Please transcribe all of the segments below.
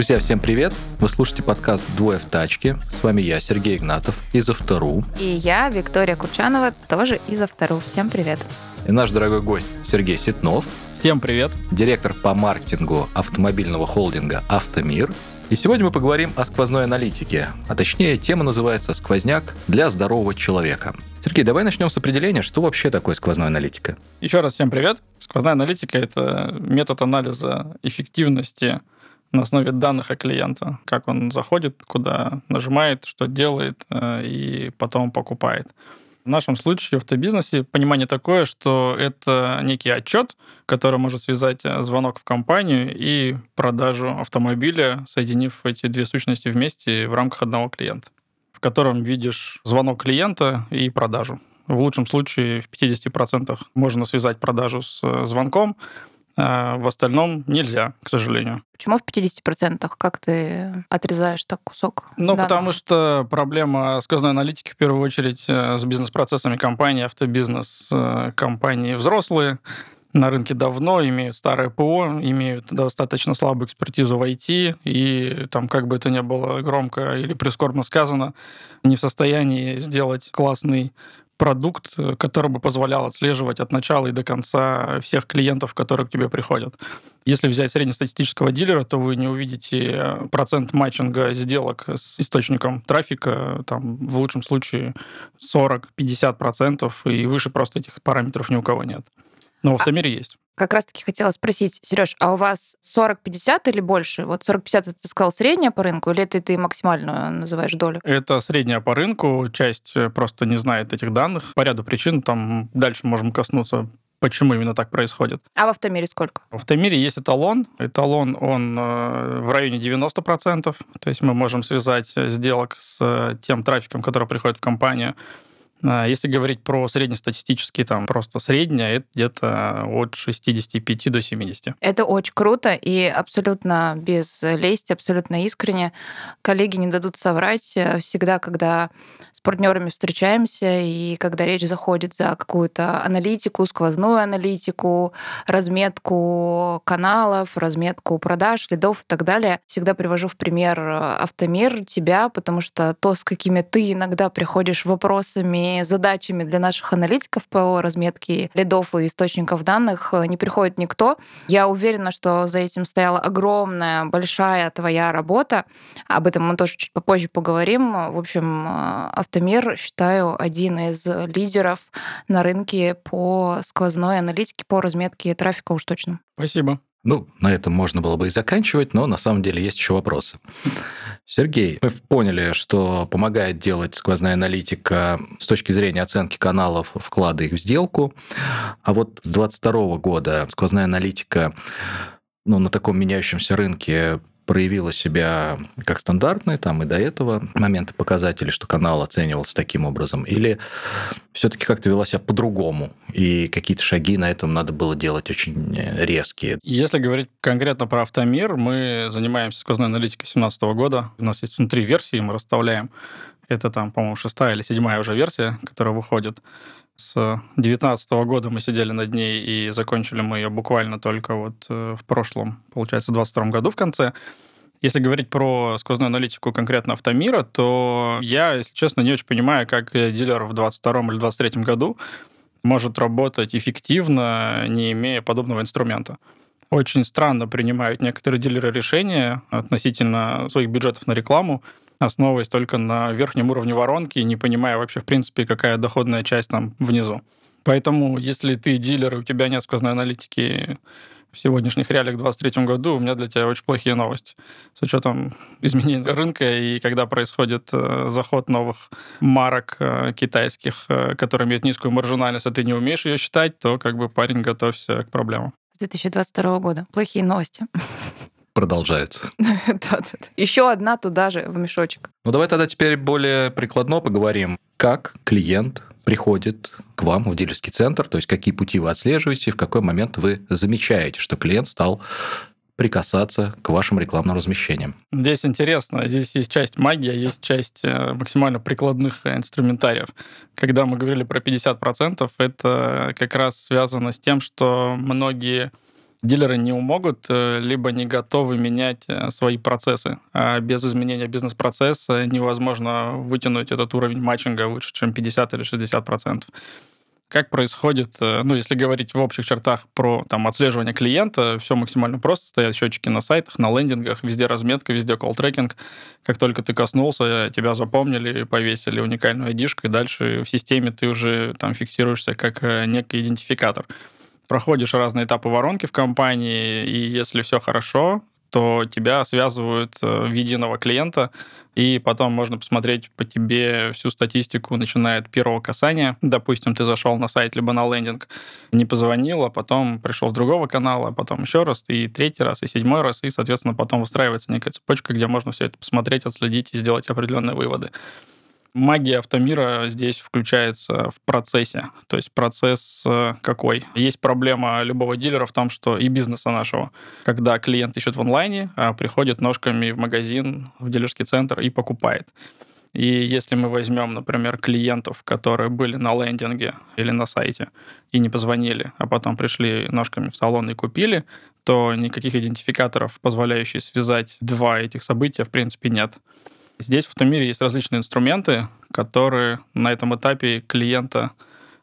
Друзья, всем привет! Вы слушаете подкаст «Двое в тачке». С вами я, Сергей Игнатов, из Автору. И я, Виктория Курчанова, тоже из Автору. Всем привет! И наш дорогой гость Сергей Ситнов. Всем привет! Директор по маркетингу автомобильного холдинга «Автомир». И сегодня мы поговорим о сквозной аналитике, а точнее тема называется «Сквозняк для здорового человека». Сергей, давай начнем с определения, что вообще такое сквозная аналитика. Еще раз всем привет. Сквозная аналитика – это метод анализа эффективности на основе данных о клиента, как он заходит, куда нажимает, что делает, э, и потом покупает. В нашем случае в автобизнесе понимание такое, что это некий отчет, который может связать э, звонок в компанию и продажу автомобиля, соединив эти две сущности вместе в рамках одного клиента, в котором видишь звонок клиента и продажу. В лучшем случае в 50% можно связать продажу с э, звонком, а в остальном нельзя, к сожалению. Почему в 50%? Как ты отрезаешь так кусок? Ну, данных? потому что проблема сказанной аналитики в первую очередь э, с бизнес-процессами компании, автобизнес э, компании взрослые, на рынке давно, имеют старое ПО, имеют достаточно слабую экспертизу в IT, и там, как бы это ни было громко или прискорбно сказано, не в состоянии сделать классный продукт, который бы позволял отслеживать от начала и до конца всех клиентов, которые к тебе приходят. Если взять среднестатистического дилера, то вы не увидите э, процент матчинга сделок с источником трафика, там, в лучшем случае 40-50%, и выше просто этих параметров ни у кого нет. Но в а автомире есть. Как раз-таки хотела спросить, Сереж, а у вас 40-50 или больше? Вот 40-50 это ты сказал средняя по рынку, или это ты максимальную называешь долю? Это средняя по рынку, часть э, просто не знает этих данных. По ряду причин, там дальше можем коснуться почему именно так происходит. А в автомире сколько? В автомире есть эталон. Эталон, он э, в районе 90%. То есть мы можем связать сделок с э, тем трафиком, который приходит в компанию, если говорить про среднестатистический, там просто среднее, это где-то от 65 до 70. Это очень круто и абсолютно без лести, абсолютно искренне. Коллеги не дадут соврать. Всегда, когда с партнерами встречаемся и когда речь заходит за какую-то аналитику, сквозную аналитику, разметку каналов, разметку продаж, лидов и так далее, всегда привожу в пример Автомир, тебя, потому что то, с какими ты иногда приходишь вопросами задачами для наших аналитиков по разметке лидов и источников данных э, не приходит никто. Я уверена, что за этим стояла огромная, большая твоя работа. Об этом мы тоже чуть попозже поговорим. В общем, э, Автомир, считаю, один из лидеров на рынке по сквозной аналитике, по разметке трафика уж точно. Спасибо. Ну, на этом можно было бы и заканчивать, но на самом деле есть еще вопросы. Сергей, мы поняли, что помогает делать сквозная аналитика с точки зрения оценки каналов, вклада их в сделку. А вот с 2022 года сквозная аналитика ну, на таком меняющемся рынке проявила себя как стандартные, там и до этого моменты показатели, что канал оценивался таким образом, или все-таки как-то вела себя по-другому, и какие-то шаги на этом надо было делать очень резкие? Если говорить конкретно про Автомир, мы занимаемся сквозной аналитикой 2017 года. У нас есть внутри версии, мы расставляем. Это там, по-моему, шестая или седьмая уже версия, которая выходит. С 2019 года мы сидели над ней и закончили мы ее буквально только вот э, в прошлом, получается, в 2022 году в конце. Если говорить про сквозную аналитику конкретно Автомира, то я, если честно, не очень понимаю, как дилер в 2022 или 2023 году может работать эффективно, не имея подобного инструмента. Очень странно принимают некоторые дилеры решения относительно своих бюджетов на рекламу, основываясь только на верхнем уровне воронки, не понимая вообще, в принципе, какая доходная часть там внизу. Поэтому, если ты дилер, и у тебя нет сквозной аналитики в сегодняшних реалиях в 2023 году, у меня для тебя очень плохие новости. С учетом изменений рынка и когда происходит э, заход новых марок э, китайских, э, которые имеют низкую маржинальность, а ты не умеешь ее считать, то как бы парень готовься к проблемам. С 2022 года. Плохие новости продолжается. Еще одна туда же, в мешочек. Ну, давай тогда теперь более прикладно поговорим. Как клиент приходит к вам в дилерский центр, то есть какие пути вы отслеживаете, в какой момент вы замечаете, что клиент стал прикасаться к вашим рекламным размещениям. Здесь интересно. Здесь есть часть магии, а есть часть э, максимально прикладных инструментариев. Когда мы говорили про 50%, это как раз связано с тем, что многие Дилеры не могут, э, либо не готовы менять э, свои процессы. А без изменения бизнес-процесса невозможно вытянуть этот уровень матчинга выше, чем 50 или 60 процентов. Как происходит, э, ну, если говорить в общих чертах про там, отслеживание клиента, все максимально просто. Стоят счетчики на сайтах, на лендингах, везде разметка, везде колл-трекинг. Как только ты коснулся, тебя запомнили, повесили уникальную id и дальше в системе ты уже там фиксируешься как некий идентификатор. Проходишь разные этапы воронки в компании, и если все хорошо, то тебя связывают э, в единого клиента, и потом можно посмотреть по тебе всю статистику, начиная от первого касания. Допустим, ты зашел на сайт либо на лендинг, не позвонил, а потом пришел с другого канала, а потом еще раз, и третий раз, и седьмой раз, и, соответственно, потом выстраивается некая цепочка, где можно все это посмотреть, отследить и сделать определенные выводы. Магия автомира здесь включается в процессе. То есть процесс э, какой? Есть проблема любого дилера в том, что и бизнеса нашего, когда клиент ищет в онлайне, а приходит ножками в магазин, в дилерский центр и покупает. И если мы возьмем, например, клиентов, которые были на лендинге или на сайте и не позвонили, а потом пришли ножками в салон и купили, то никаких идентификаторов, позволяющих связать два этих события, в принципе, нет. Здесь в этом мире есть различные инструменты, которые на этом этапе клиента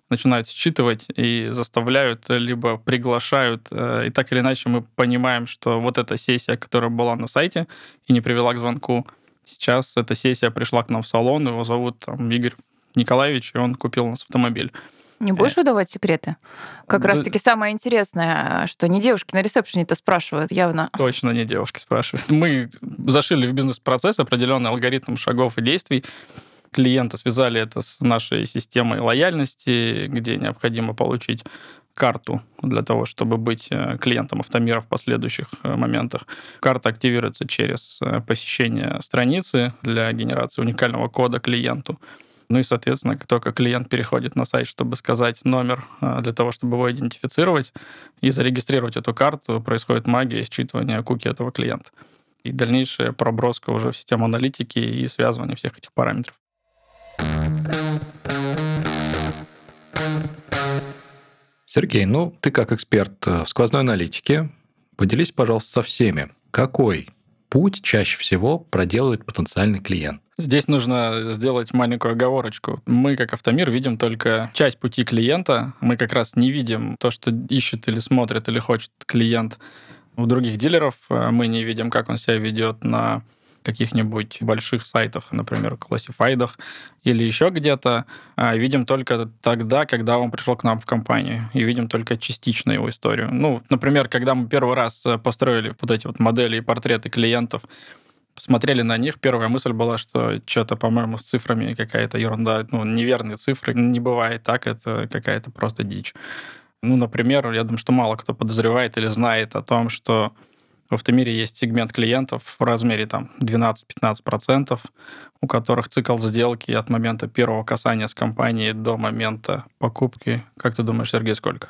начинают считывать и заставляют, либо приглашают. Э, и так или иначе мы понимаем, что вот эта сессия, которая была на сайте и не привела к звонку, сейчас эта сессия пришла к нам в салон, его зовут там, Игорь Николаевич, и он купил у нас автомобиль. Не будешь э, выдавать секреты? Как да. раз-таки самое интересное, что не девушки на ресепшене это спрашивают явно. Точно не девушки спрашивают. Мы зашили в бизнес-процесс определенный алгоритм шагов и действий, клиента, связали это с нашей системой лояльности, где необходимо получить карту для того, чтобы быть э, клиентом автомира в последующих э, моментах. Карта активируется через посещение страницы для генерации уникального кода клиенту. Ну и, соответственно, как только клиент переходит на сайт, чтобы сказать номер а, для того, чтобы его идентифицировать и зарегистрировать эту карту, происходит магия считывания куки этого клиента. И дальнейшая проброска уже в систему аналитики и связывание всех этих параметров. Сергей, ну ты как эксперт э, в сквозной аналитике, поделись, пожалуйста, со всеми, какой путь чаще всего проделывает потенциальный клиент? Здесь нужно сделать маленькую оговорочку. Мы, как Автомир, видим только часть пути клиента. Мы как раз не видим то, что ищет или смотрит или хочет клиент у других дилеров. Мы не видим, как он себя ведет на каких-нибудь больших сайтах, например, классифайдах или еще где-то, а видим только тогда, когда он пришел к нам в компанию, и видим только частично его историю. Ну, например, когда мы первый раз построили вот эти вот модели и портреты клиентов, посмотрели на них, первая мысль была, что что-то, по-моему, с цифрами какая-то ерунда, ну, неверные цифры, не бывает так, это какая-то просто дичь. Ну, например, я думаю, что мало кто подозревает или знает о том, что в автомире есть сегмент клиентов в размере там 12-15%, у которых цикл сделки от момента первого касания с компанией до момента покупки. Как ты думаешь, Сергей, сколько?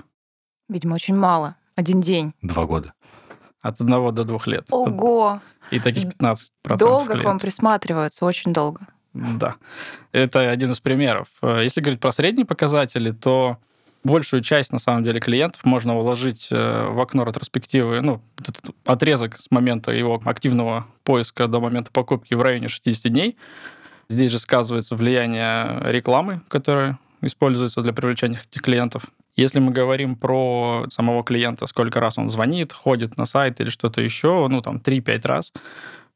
Видимо, очень мало. Один день. Два года. От одного до двух лет. Ого! И таких 15% Долго клиентов. к вам присматриваются, очень долго. Да. Это один из примеров. Э, если говорить про средние показатели, то большую часть, на самом деле, клиентов можно уложить э, в окно ретроспективы, ну, этот отрезок с момента его активного поиска до момента покупки в районе 60 дней. Здесь же сказывается влияние рекламы, которая используется для привлечения этих клиентов. Если мы говорим про самого клиента, сколько раз он звонит, ходит на сайт или что-то еще, ну, там, 3-5 раз,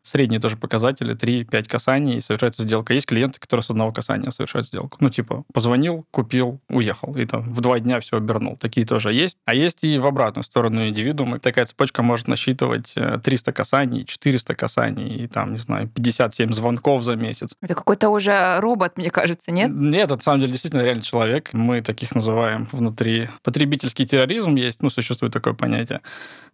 Средние тоже показатели, 3-5 касаний, и совершается сделка. Есть клиенты, которые с одного касания совершают сделку. Ну, типа, позвонил, купил, уехал. И там в два дня все обернул. Такие тоже есть. А есть и в обратную сторону индивидуумы. Такая цепочка может насчитывать 300 э, касаний, 400 касаний, и там, не знаю, 57 звонков за месяц. Это какой-то уже робот, мне кажется, нет? Нет, это, на самом деле, действительно реальный человек. Мы таких называем внутри. Потребительский терроризм есть, ну, существует такое понятие.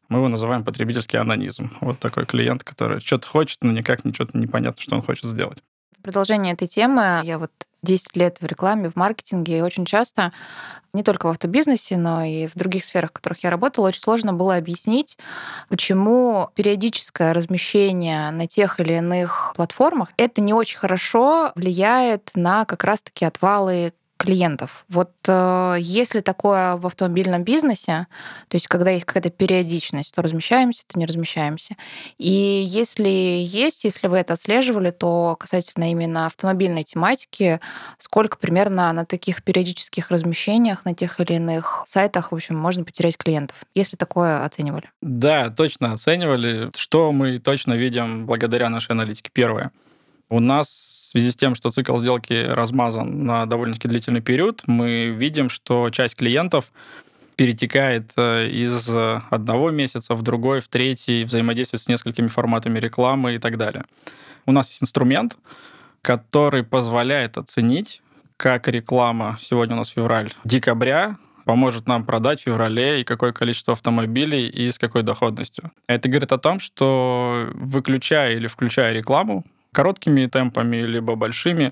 Мы его называем потребительский анонизм. Вот такой клиент, который что-то хочет, но никак ничего непонятно, что он хочет сделать. В продолжение этой темы я вот 10 лет в рекламе, в маркетинге, и очень часто, не только в автобизнесе, но и в других сферах, в которых я работала, очень сложно было объяснить, почему периодическое размещение на тех или иных платформах это не очень хорошо влияет на как раз-таки отвалы клиентов. Вот э, если такое в автомобильном бизнесе, то есть когда есть какая-то периодичность, то размещаемся, то не размещаемся. И если есть, если вы это отслеживали, то касательно именно автомобильной тематики, сколько примерно на таких периодических размещениях на тех или иных сайтах, в общем, можно потерять клиентов, если такое оценивали? Да, точно оценивали. Что мы точно видим благодаря нашей аналитике? Первое. У нас связи с тем, что цикл сделки размазан на довольно-таки длительный период, мы видим, что часть клиентов перетекает э, из одного месяца в другой, в третий, взаимодействует с несколькими форматами рекламы и так далее. У нас есть инструмент, который позволяет оценить, как реклама, сегодня у нас февраль, декабря, поможет нам продать в феврале и какое количество автомобилей и с какой доходностью. Это говорит о том, что выключая или включая рекламу, короткими темпами, либо большими,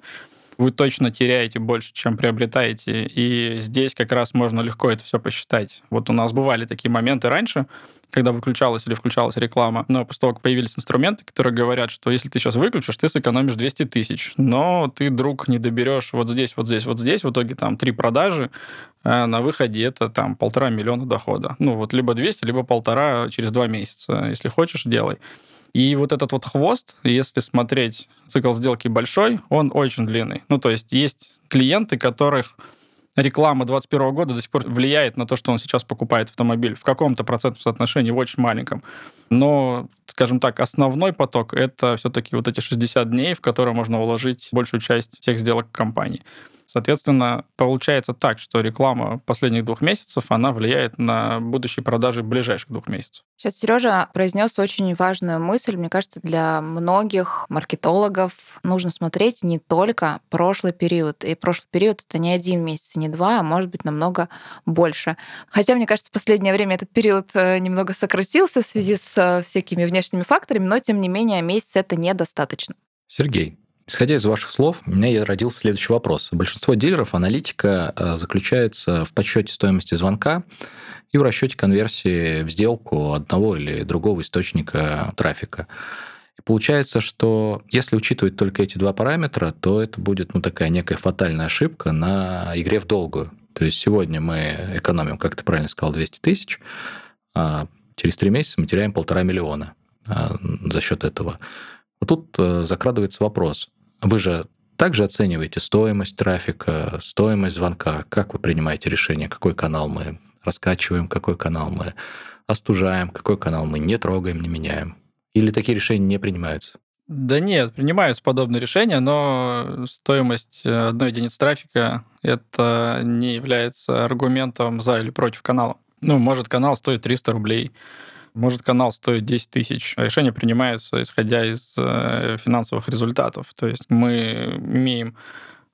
вы точно теряете больше, чем приобретаете. И здесь как раз можно легко это все посчитать. Вот у нас бывали такие моменты раньше, когда выключалась или включалась реклама. Но после того, как появились инструменты, которые говорят, что если ты сейчас выключишь, ты сэкономишь 200 тысяч. Но ты, друг, не доберешь вот здесь, вот здесь, вот здесь. В итоге там три продажи, а на выходе это там полтора миллиона дохода. Ну вот либо 200, либо полтора через два месяца. Если хочешь, делай. И вот этот вот хвост, если смотреть цикл сделки большой, он очень длинный. Ну, то есть есть клиенты, которых реклама 2021 года до сих пор влияет на то, что он сейчас покупает автомобиль в каком-то процентном соотношении, в очень маленьком. Но, скажем так, основной поток — это все-таки вот эти 60 дней, в которые можно уложить большую часть всех сделок компании. Соответственно, получается так, что реклама последних двух месяцев, она влияет на будущие продажи ближайших двух месяцев. Сейчас Сережа произнес очень важную мысль. Мне кажется, для многих маркетологов нужно смотреть не только прошлый период. И прошлый период это не один месяц, не два, а может быть намного больше. Хотя, мне кажется, в последнее время этот период э, немного сократился в связи с э, всякими внешними факторами, но тем не менее месяц это недостаточно. Сергей, Исходя из ваших слов, у меня родился следующий вопрос. Большинство дилеров аналитика э, заключается в подсчете стоимости звонка и в расчете конверсии в сделку одного или другого источника трафика. И получается, что если учитывать только эти два параметра, то это будет ну, такая некая фатальная ошибка на игре в долгую. То есть сегодня мы экономим, как ты правильно сказал, 200 тысяч, а через три месяца мы теряем полтора миллиона а, за счет этого. Вот тут э, закрадывается вопрос. Вы же также оцениваете стоимость трафика, стоимость звонка. Как вы принимаете решение, какой канал мы раскачиваем, какой канал мы остужаем, какой канал мы не трогаем, не меняем? Или такие решения не принимаются? Да нет, принимаются подобные решения, но стоимость одной единицы трафика это не является аргументом за или против канала. Ну, может, канал стоит 300 рублей, может канал стоит 10 тысяч. Решения принимаются исходя из э, финансовых результатов. То есть мы имеем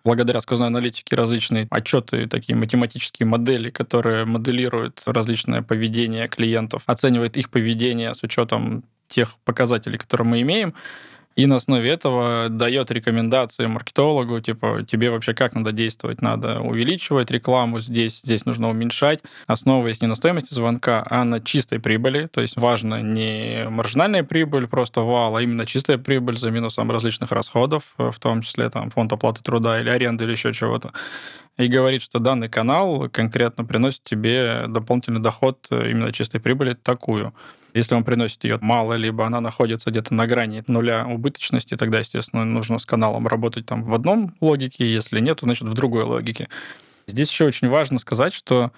благодаря сквозной аналитике различные отчеты, такие математические модели, которые моделируют различное поведение клиентов, оценивает их поведение с учетом тех показателей, которые мы имеем, и на основе этого дает рекомендации маркетологу, типа, тебе вообще как надо действовать? Надо увеличивать рекламу здесь, здесь нужно уменьшать, основываясь не на стоимости звонка, а на чистой прибыли. То есть важно не маржинальная прибыль, просто вал, а именно чистая прибыль за минусом различных расходов, в том числе там фонд оплаты труда или аренды или еще чего-то и говорит, что данный канал конкретно приносит тебе дополнительный доход именно чистой прибыли такую. Если он приносит ее мало, либо она находится где-то на грани нуля убыточности, тогда, естественно, нужно с каналом работать там в одном логике, если нет, то, значит, в другой логике. Здесь еще очень важно сказать, что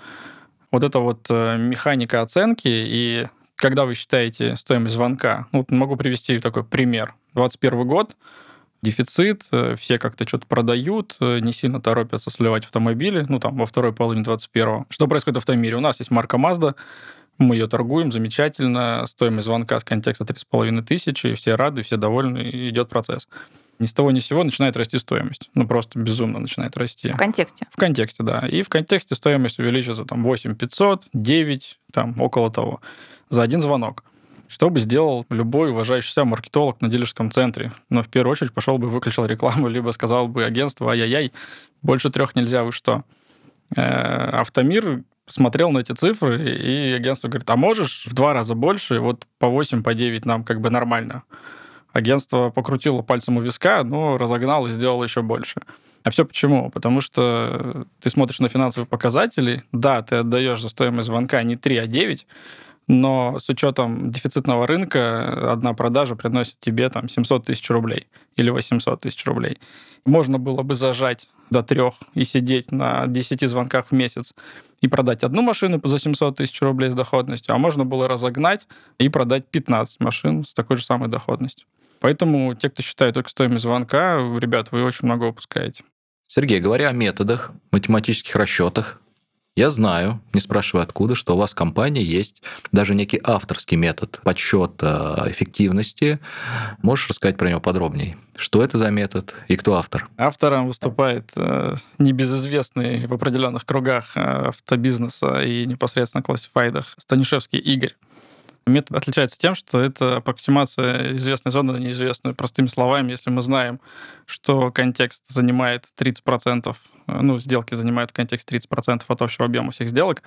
вот эта вот э, механика оценки и когда вы считаете стоимость звонка, ну, вот могу привести такой пример. 21 год, дефицит, э, все как-то что-то продают, э, не сильно торопятся сливать автомобили, ну, там, во второй половине 21 Что происходит в автомире? У нас есть марка Mazda, мы ее торгуем замечательно, стоимость звонка с контекста 3,5 тысячи, все рады, все довольны, идет процесс. Ни с того ни с сего начинает расти стоимость. Ну, просто безумно начинает расти. В контексте? В контексте, да. И в контексте стоимость увеличивается там 8 500, 9, там около того, за один звонок. Что бы сделал любой уважающий себя маркетолог на дилерском центре? Но в первую очередь пошел бы выключил рекламу, либо сказал бы агентству, ай-яй-яй, больше трех нельзя, вы что? Э, Автомир смотрел на эти цифры, и агентство говорит, а можешь в два раза больше, вот по 8, по 9 нам как бы нормально. Агентство покрутило пальцем у виска, но разогнал и сделал еще больше. А все почему? Потому что ты смотришь на финансовые показатели, да, ты отдаешь за стоимость звонка не 3, а 9, но с учетом дефицитного рынка одна продажа приносит тебе там 700 тысяч рублей или 800 тысяч рублей. Можно было бы зажать до трех и сидеть на 10 звонках в месяц и продать одну машину за 700 тысяч рублей с доходностью, а можно было разогнать и продать 15 машин с такой же самой доходностью. Поэтому те, кто считает только стоимость звонка, ребят, вы очень много упускаете. Сергей, говоря о методах, математических расчетах, я знаю, не спрашивая откуда, что у вас в компании есть даже некий авторский метод подсчета эффективности. Можешь рассказать про него подробнее? Что это за метод и кто автор? Автором выступает э, небезызвестный в определенных кругах э, автобизнеса и непосредственно классифайдах Станишевский Игорь. Метод отличается тем, что это аппроксимация известной зоны на неизвестную. Простыми словами, если мы знаем, что контекст занимает 30%, э, ну, сделки занимают контекст 30% от общего объема всех сделок,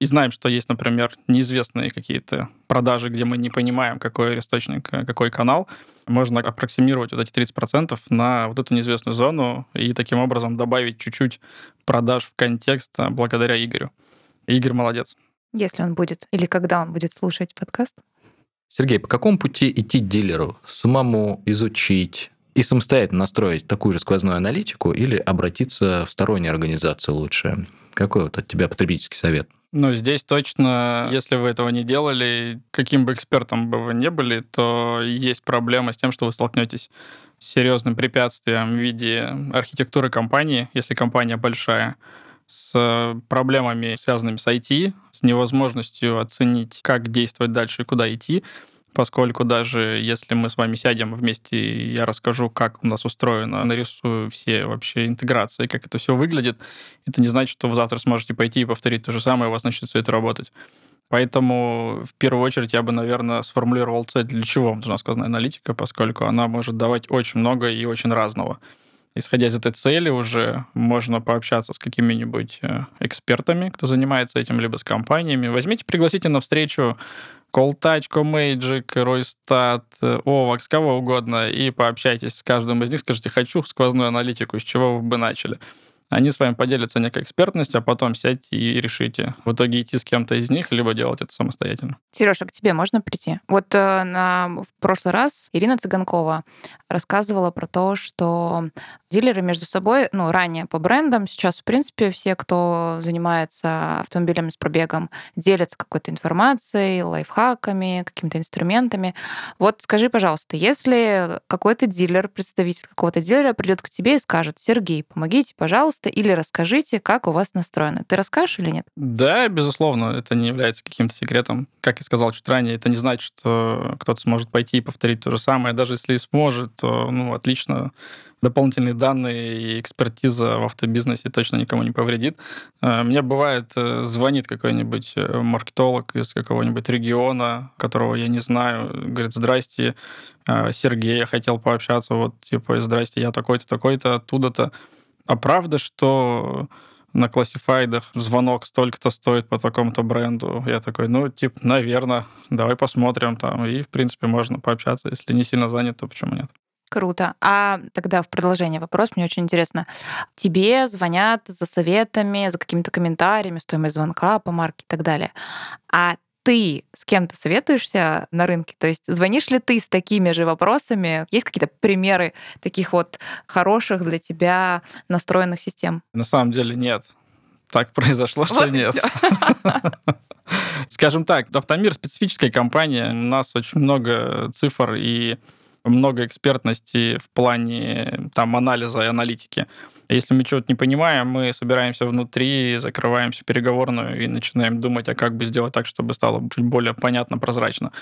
и знаем, что есть, например, неизвестные какие-то продажи, где мы не понимаем, какой источник, э, какой канал, можно аппроксимировать вот эти 30% на вот эту неизвестную зону и таким образом добавить чуть-чуть продаж в контекст э, благодаря Игорю. Игорь молодец. Если он будет, или когда он будет слушать подкаст. Сергей, по какому пути идти дилеру? Самому изучить и самостоятельно настроить такую же сквозную аналитику или обратиться в стороннюю организацию лучше? Какой вот от тебя потребительский совет? Ну, здесь точно, если вы этого не делали, каким бы экспертом бы вы не были, то есть проблема с тем, что вы столкнетесь с серьезным препятствием в виде архитектуры компании, если компания большая, с проблемами, связанными с IT, с невозможностью оценить, как действовать дальше и куда идти, поскольку даже если мы с вами сядем вместе, я расскажу, как у нас устроено, нарисую все вообще интеграции, как это все выглядит, это не значит, что вы завтра сможете пойти и повторить то же самое, у вас начнет все это работать. Поэтому в первую очередь я бы, наверное, сформулировал цель, для чего нужна сквозная аналитика, поскольку она может давать очень много и очень разного исходя из этой цели уже можно пообщаться с какими-нибудь э, экспертами, кто занимается этим, либо с компаниями. Возьмите, пригласите на встречу Calltouch, Comagic, Roystat, Ovax, кого угодно, и пообщайтесь с каждым из них, скажите, хочу сквозную аналитику, с чего вы бы начали. Они с вами поделятся некой экспертностью, а потом сядьте и решите. В итоге идти с кем-то из них, либо делать это самостоятельно. Сережа, к тебе можно прийти? Вот э, на, в прошлый раз Ирина Цыганкова рассказывала про то, что дилеры между собой, ну, ранее по брендам, сейчас, в принципе, все, кто занимается автомобилями с пробегом, делятся какой-то информацией, лайфхаками, какими-то инструментами. Вот скажи, пожалуйста, если какой-то дилер, представитель какого-то дилера придет к тебе и скажет, Сергей, помогите, пожалуйста, пожалуйста, или расскажите, как у вас настроено. Ты расскажешь или нет? Да, безусловно, это не является каким-то секретом. Как я сказал чуть ранее, это не значит, что кто-то сможет пойти и повторить то же самое. Даже если и сможет, то, ну, отлично, дополнительные данные и экспертиза в автобизнесе точно никому не повредит. Э, мне бывает, э, звонит какой-нибудь э, маркетолог из какого-нибудь региона, которого я не знаю, говорит, здрасте, Сергей, я хотел пообщаться, вот, типа, здрасте, я такой-то, такой-то, оттуда-то. А правда, что на классифайдах звонок столько-то стоит по такому-то бренду. Я такой, ну, типа, наверное, давай посмотрим там. И, в принципе, можно пообщаться. Если не сильно занят, то почему нет? Круто. А тогда в продолжение вопрос, мне очень интересно. Тебе звонят за советами, за какими-то комментариями, стоимость звонка по марке и так далее. А ты с кем-то советуешься на рынке? То есть звонишь ли ты с такими же вопросами? Есть какие-то примеры таких вот хороших для тебя настроенных систем? На самом деле нет. Так произошло, что вот нет. Скажем так, Автомир специфическая компания. У нас очень много цифр и много экспертности в плане там, анализа и аналитики. Если мы чего-то не понимаем, мы собираемся внутри, закрываемся переговорную и начинаем думать, а как бы сделать так, чтобы стало чуть более понятно, прозрачно.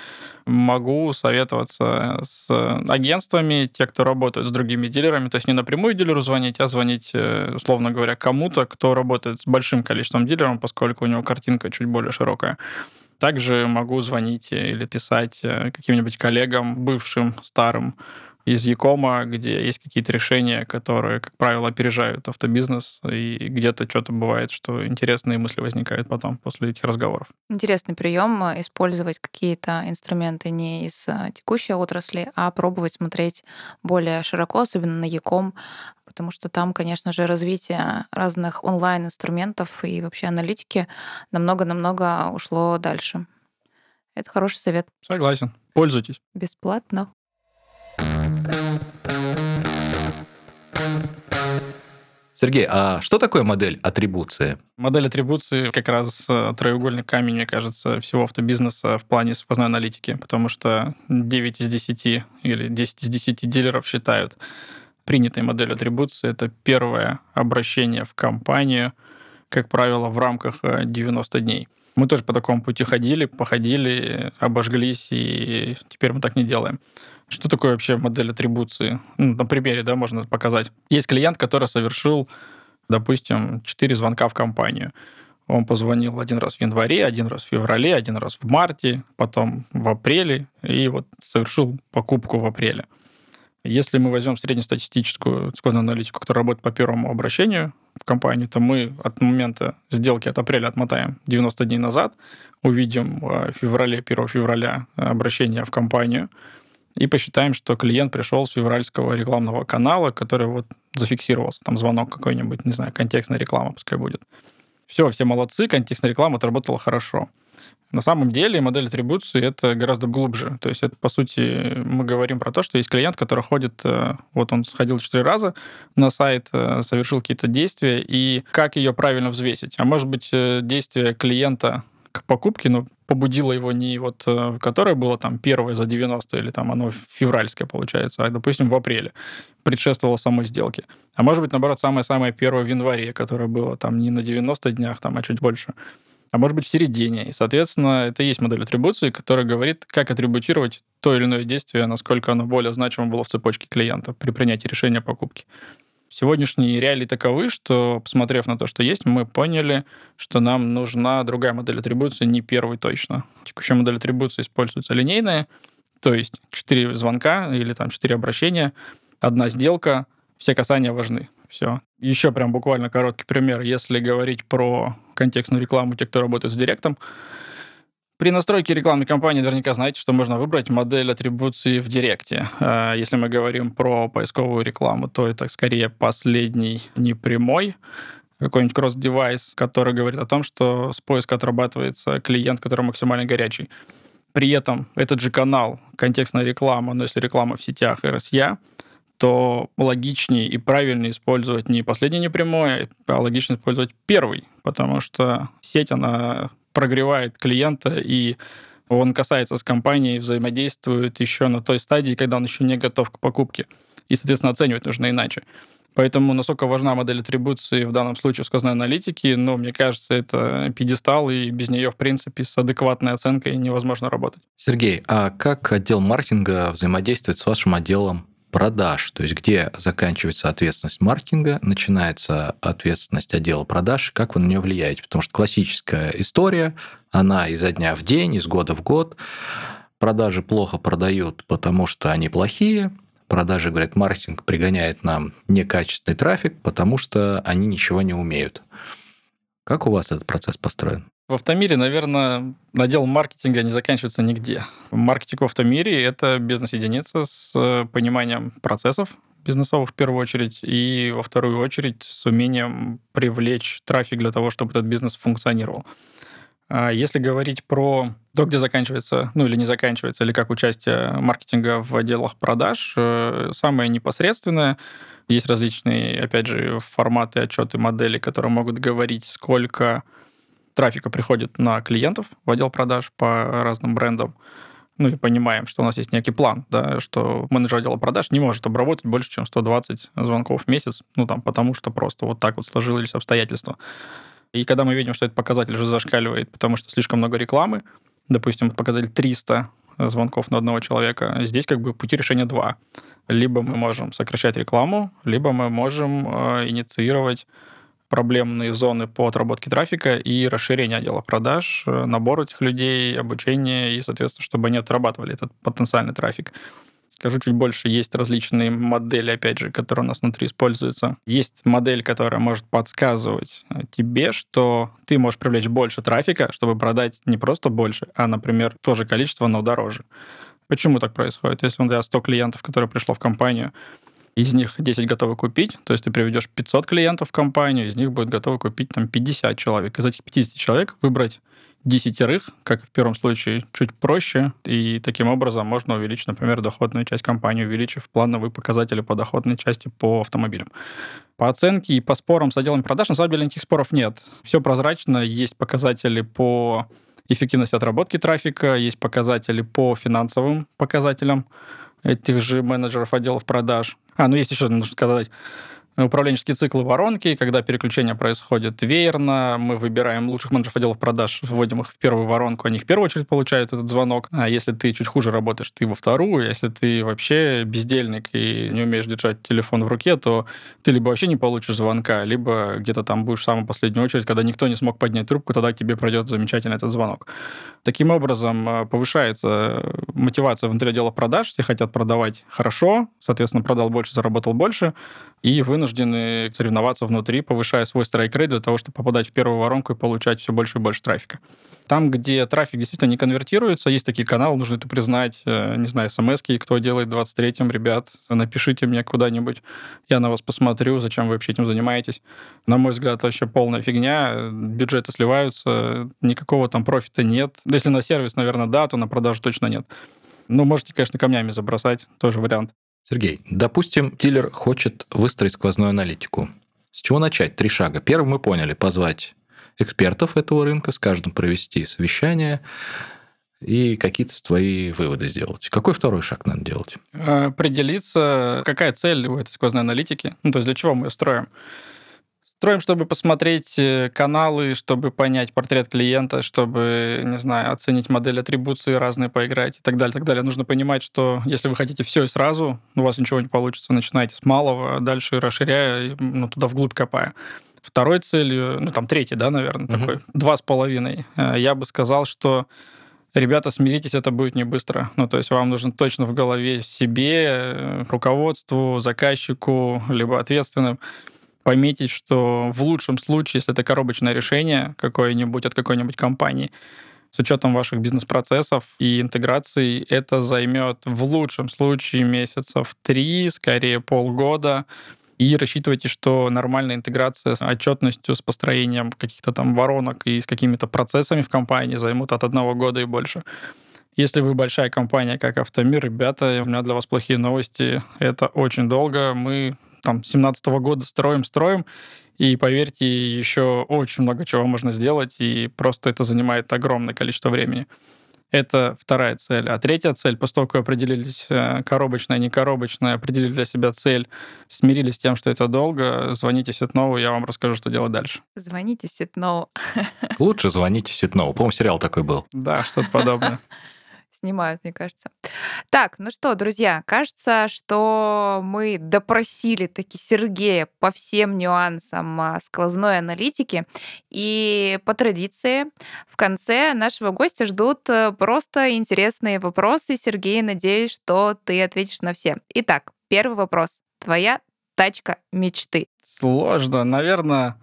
Могу советоваться с агентствами, те, кто работают с другими дилерами, то есть не напрямую дилеру звонить, а звонить, э, условно говоря, кому-то, кто работает с большим количеством дилеров, поскольку у него картинка чуть более широкая. Также могу звонить или писать э, каким-нибудь коллегам, бывшим, старым, из Якома, где есть какие-то решения, которые, как правило, опережают автобизнес, и где-то что-то бывает, что интересные мысли возникают потом после этих разговоров. Интересный прием э, использовать какие-то инструменты не из э, текущей отрасли, а пробовать смотреть более широко, особенно на Яком, потому что там, конечно же, развитие разных онлайн-инструментов и вообще аналитики намного-намного ушло дальше. Это хороший совет. Согласен. Пользуйтесь. Бесплатно. Сергей, а что такое модель атрибуции? Модель атрибуции как раз э, треугольный камень, мне кажется, всего автобизнеса в плане сквозной аналитики, потому что 9 из 10 или 10 из 10 дилеров считают принятой модель атрибуции это первое обращение в компанию, как правило, в рамках 90 э, дней. Мы тоже по такому пути ходили, походили, обожглись, и теперь мы так не делаем. Что такое вообще модель атрибуции? Ну, на примере, да, можно показать. Есть клиент, который совершил, допустим, 4 звонка в компанию. Он позвонил один раз в январе, один раз в феврале, один раз в марте, потом в апреле, и вот совершил покупку в апреле. Если мы возьмем среднестатистическую сквозную аналитику, которая работает по первому обращению в компанию, то мы от момента сделки от апреля отмотаем 90 дней назад, увидим в феврале, 1 февраля обращение в компанию, и посчитаем, что клиент пришел с февральского рекламного канала, который вот зафиксировался, там звонок какой-нибудь, не знаю, контекстная реклама пускай будет. Все, все молодцы, контекстная реклама отработала хорошо. На самом деле модель атрибуции это гораздо глубже. То есть это, по сути, мы говорим про то, что есть клиент, который ходит, э, вот он сходил четыре раза на сайт, э, совершил какие-то действия, и как ее правильно взвесить. А может быть, э, действие клиента к покупке, ну, побудило его не вот, которое было там первое за 90 или там оно февральское получается, а, допустим, в апреле предшествовало самой сделке. А может быть, наоборот, самое-самое первое в январе, которое было там не на 90 днях, там, а чуть больше а может быть в середине. И, соответственно, это и есть модель атрибуции, которая говорит, как атрибутировать то или иное действие, насколько оно более значимо было в цепочке клиента при принятии решения о покупке. Сегодняшние реалии таковы, что, посмотрев на то, что есть, мы поняли, что нам нужна другая модель атрибуции, не первый точно. Текущая модель атрибуции используется линейная, то есть 4 звонка или там 4 обращения, одна сделка, все касания важны. Все. Еще прям буквально короткий пример. Если говорить про контекстную рекламу, те, кто работает с директом, при настройке рекламной кампании наверняка знаете, что можно выбрать модель атрибуции в Директе. А, если мы говорим про поисковую рекламу, то это скорее последний непрямой какой-нибудь кросс-девайс, который говорит о том, что с поиска отрабатывается клиент, который максимально горячий. При этом этот же канал, контекстная реклама, но если реклама в сетях и RSA, то логичнее и правильнее использовать не последний непрямой, а логично использовать первый, потому что сеть, она прогревает клиента, и он касается с компанией, взаимодействует еще на той стадии, когда он еще не готов к покупке. И, соответственно, оценивать нужно иначе. Поэтому насколько важна модель атрибуции в данном случае в сказанной аналитике, ну, мне кажется, это пьедестал, и без нее, в принципе, с адекватной оценкой невозможно работать. Сергей, а как отдел маркетинга взаимодействует с вашим отделом продаж, то есть где заканчивается ответственность маркетинга, начинается ответственность отдела продаж, как вы на нее влияете. Потому что классическая история, она изо дня в день, из года в год. Продажи плохо продают, потому что они плохие. Продажи, говорят, маркетинг пригоняет нам некачественный трафик, потому что они ничего не умеют. Как у вас этот процесс построен? В Автомире, наверное, надел маркетинга не заканчивается нигде. Маркетинг в Автомире — это бизнес-единица с э, пониманием процессов бизнесовых в первую очередь, и во вторую очередь с умением привлечь трафик для того, чтобы этот бизнес функционировал. А если говорить про то, где заканчивается, ну или не заканчивается, или как участие маркетинга в отделах продаж, э, самое непосредственное есть различные, опять же, форматы, отчеты, модели, которые могут говорить, сколько трафика приходит на клиентов в отдел продаж по разным брендам, ну и понимаем, что у нас есть некий план, да, что менеджер отдела продаж не может обработать больше, чем 120 звонков в месяц, ну там, потому что просто вот так вот сложились обстоятельства. И когда мы видим, что этот показатель уже зашкаливает, потому что слишком много рекламы, допустим, показатель 300 звонков на одного человека, здесь как бы пути решения два. Либо мы можем сокращать рекламу, либо мы можем э, инициировать проблемные зоны по отработке трафика и расширение отдела продаж, э, набор этих людей, обучение и, соответственно, чтобы они отрабатывали этот потенциальный трафик. Скажу чуть больше, есть различные модели, опять же, которые у нас внутри используются. Есть модель, которая может подсказывать э, тебе, что ты можешь привлечь больше трафика, чтобы продать не просто больше, а, например, то же количество, но дороже. Почему так происходит? Если у тебя 100 клиентов, которые пришло в компанию, из них 10 готовы купить, то есть ты приведешь 500 клиентов в компанию, из них будет готовы купить там 50 человек. Из этих 50 человек выбрать десятерых, как в первом случае, чуть проще, и таким образом можно увеличить, например, доходную часть компании, увеличив плановые показатели по доходной части по автомобилям. По оценке и по спорам с отделом продаж, на самом деле, никаких споров нет. Все прозрачно, есть показатели по эффективности отработки трафика, есть показатели по финансовым показателям этих же менеджеров отделов продаж. А, ну есть еще, нужно сказать, управленческие циклы воронки, когда переключение происходит веерно, мы выбираем лучших менеджеров отделов продаж, вводим их в первую воронку, они в первую очередь получают этот звонок. А если ты чуть хуже работаешь, ты во вторую. Если ты вообще бездельник и не умеешь держать телефон в руке, то ты либо вообще не получишь звонка, либо где-то там будешь в самую последнюю очередь, когда никто не смог поднять трубку, тогда тебе пройдет замечательно этот звонок. Таким образом, э, повышается мотивация внутри отдела продаж, все хотят продавать хорошо, соответственно, продал больше, заработал больше, и вынуждены соревноваться внутри, повышая свой страйк-рейт для того, чтобы попадать в первую воронку и получать все больше и больше трафика. Там, где трафик действительно не конвертируется, есть такие каналы, нужно это признать, э, не знаю, смс кто делает 23-м, ребят, напишите мне куда-нибудь, я на вас посмотрю, зачем вы вообще этим занимаетесь. На мой взгляд, вообще полная фигня, бюджеты сливаются, никакого там профита нет. Если на сервис, наверное, да, то на продажу точно нет. Ну, можете, конечно, камнями забросать, тоже вариант. Сергей, допустим, дилер хочет выстроить сквозную аналитику. С чего начать? Три шага. Первый мы поняли, позвать экспертов этого рынка, с каждым провести совещание и какие-то свои выводы сделать. Какой второй шаг надо делать? Определиться, какая цель у этой сквозной аналитики, ну, то есть для чего мы ее строим. Строим, чтобы посмотреть э, каналы, чтобы понять портрет клиента, чтобы, не знаю, оценить модель атрибуции разные поиграть и так далее, так далее. Нужно понимать, что если вы хотите все и сразу, у вас ничего не получится. Начинайте с малого, а дальше расширяя, ну, туда вглубь копая. Второй целью, ну, там третий, да, наверное, uh-huh. такой, два с половиной. Э, я бы сказал, что ребята, смиритесь, это будет не быстро. Ну, то есть вам нужно точно в голове себе, э, руководству, заказчику, либо ответственным пометить, что в лучшем случае, если это коробочное решение какое-нибудь от какой-нибудь компании, с учетом ваших бизнес-процессов и интеграции, это займет в лучшем случае месяцев три, скорее полгода. И рассчитывайте, что нормальная интеграция с отчетностью, с построением каких-то там воронок и с какими-то процессами в компании займут от одного года и больше. Если вы большая компания, как Автомир, ребята, у меня для вас плохие новости. Это очень долго. Мы там 17 -го года строим, строим, и поверьте, еще очень много чего можно сделать, и просто это занимает огромное количество времени. Это вторая цель. А третья цель, после того, как вы определились э, коробочная, не коробочная, определили для себя цель, смирились с тем, что это долго, звоните Ситнову, я вам расскажу, что делать дальше. Звоните Ситнову. Лучше звоните Ситнову. По-моему, сериал такой был. Да, что-то подобное снимают, мне кажется. Так, ну что, друзья, кажется, что мы допросили таки Сергея по всем нюансам а, сквозной аналитики. И по традиции в конце нашего гостя ждут э, просто интересные вопросы. Сергей, надеюсь, что ты ответишь на все. Итак, первый вопрос. Твоя тачка мечты? Сложно. Наверное,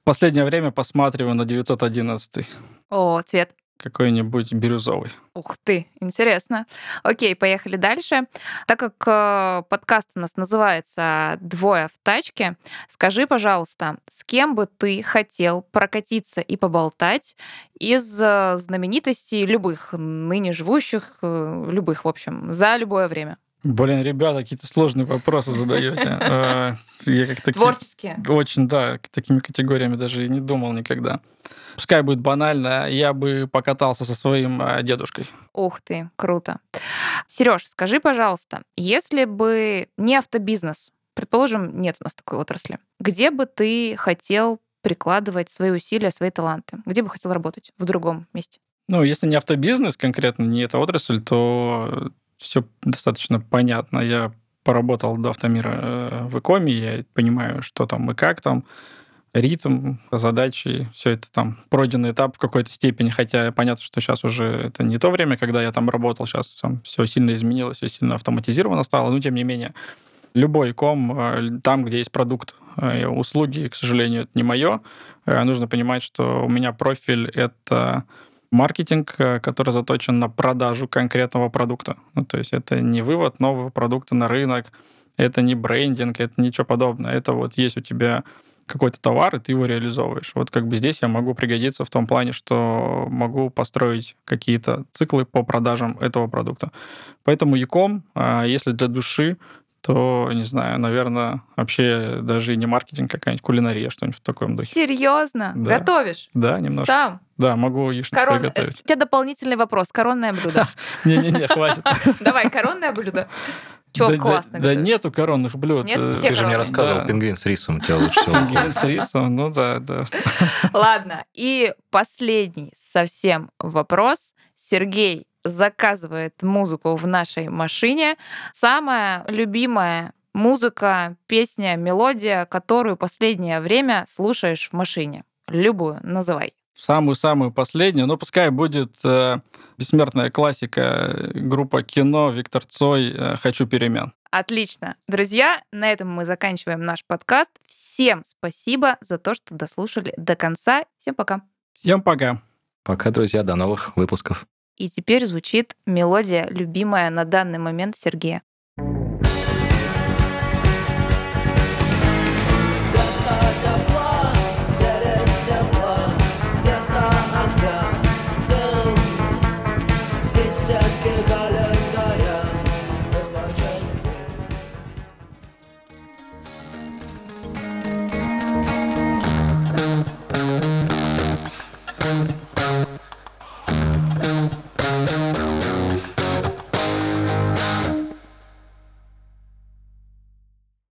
в последнее время посматриваю на 911. О, цвет какой-нибудь бирюзовый. Ух ты, интересно. Окей, поехали дальше. Так как э, подкаст у нас называется «Двое в тачке», скажи, пожалуйста, с кем бы ты хотел прокатиться и поболтать из э, знаменитостей любых, ныне живущих, э, любых, в общем, за любое время? Блин, ребята, какие-то сложные вопросы задаете. А, я как Творческие. Очень, да, такими категориями даже и не думал никогда. Пускай будет банально, я бы покатался со своим а, дедушкой. Ух ты, круто. Сереж, скажи, пожалуйста, если бы не автобизнес, предположим, нет у нас такой отрасли, где бы ты хотел прикладывать свои усилия, свои таланты? Где бы хотел работать? В другом месте? Ну, если не автобизнес конкретно, не эта отрасль, то все достаточно понятно. Я поработал до Автомира э, в Икоме, я понимаю, что там и как там. ритм, задачи, все это там пройденный этап в какой-то степени, хотя понятно, что сейчас уже это не то время, когда я там работал, сейчас там все сильно изменилось, все сильно автоматизировано стало, но тем не менее любой ком, э, там, где есть продукт, э, услуги, к сожалению, это не мое. Нужно понимать, что у меня профиль — это маркетинг, который заточен на продажу конкретного продукта. Ну, то есть это не вывод нового продукта на рынок, это не брендинг, это ничего подобного. Это вот есть у тебя какой-то товар, и ты его реализовываешь. Вот как бы здесь я могу пригодиться в том плане, что могу построить какие-то циклы по продажам этого продукта. Поэтому Яком, если для души, то, не знаю, наверное, вообще даже и не маркетинг, а какая-нибудь кулинария, что-нибудь в таком духе. Серьезно? Да. Готовишь? Да, немножко. Сам? Да, могу яичницу Корон... приготовить. У тебя дополнительный вопрос. Коронное блюдо. Не-не-не, хватит. Давай, коронное блюдо. Че, Да- классно Да, да нету коронных блюд. Нет? Э, Все Ты же мне рассказывал, Да. пингвин с рисом у тебя лучше всего. Пингвин с рисом, ну да, да. Ладно, и последний совсем вопрос. Сергей заказывает музыку в нашей машине. Самая любимая музыка, песня, мелодия, которую последнее время слушаешь в машине. Любую, называй. Самую-самую последнюю, ну пускай будет э, бессмертная классика э, группа кино Виктор Цой э, «Хочу перемен». Отлично. Друзья, на этом мы заканчиваем наш подкаст. Всем спасибо за то, что дослушали до конца. Всем пока. Всем пока. Пока, друзья, до новых выпусков. И теперь звучит мелодия, любимая на данный момент Сергея.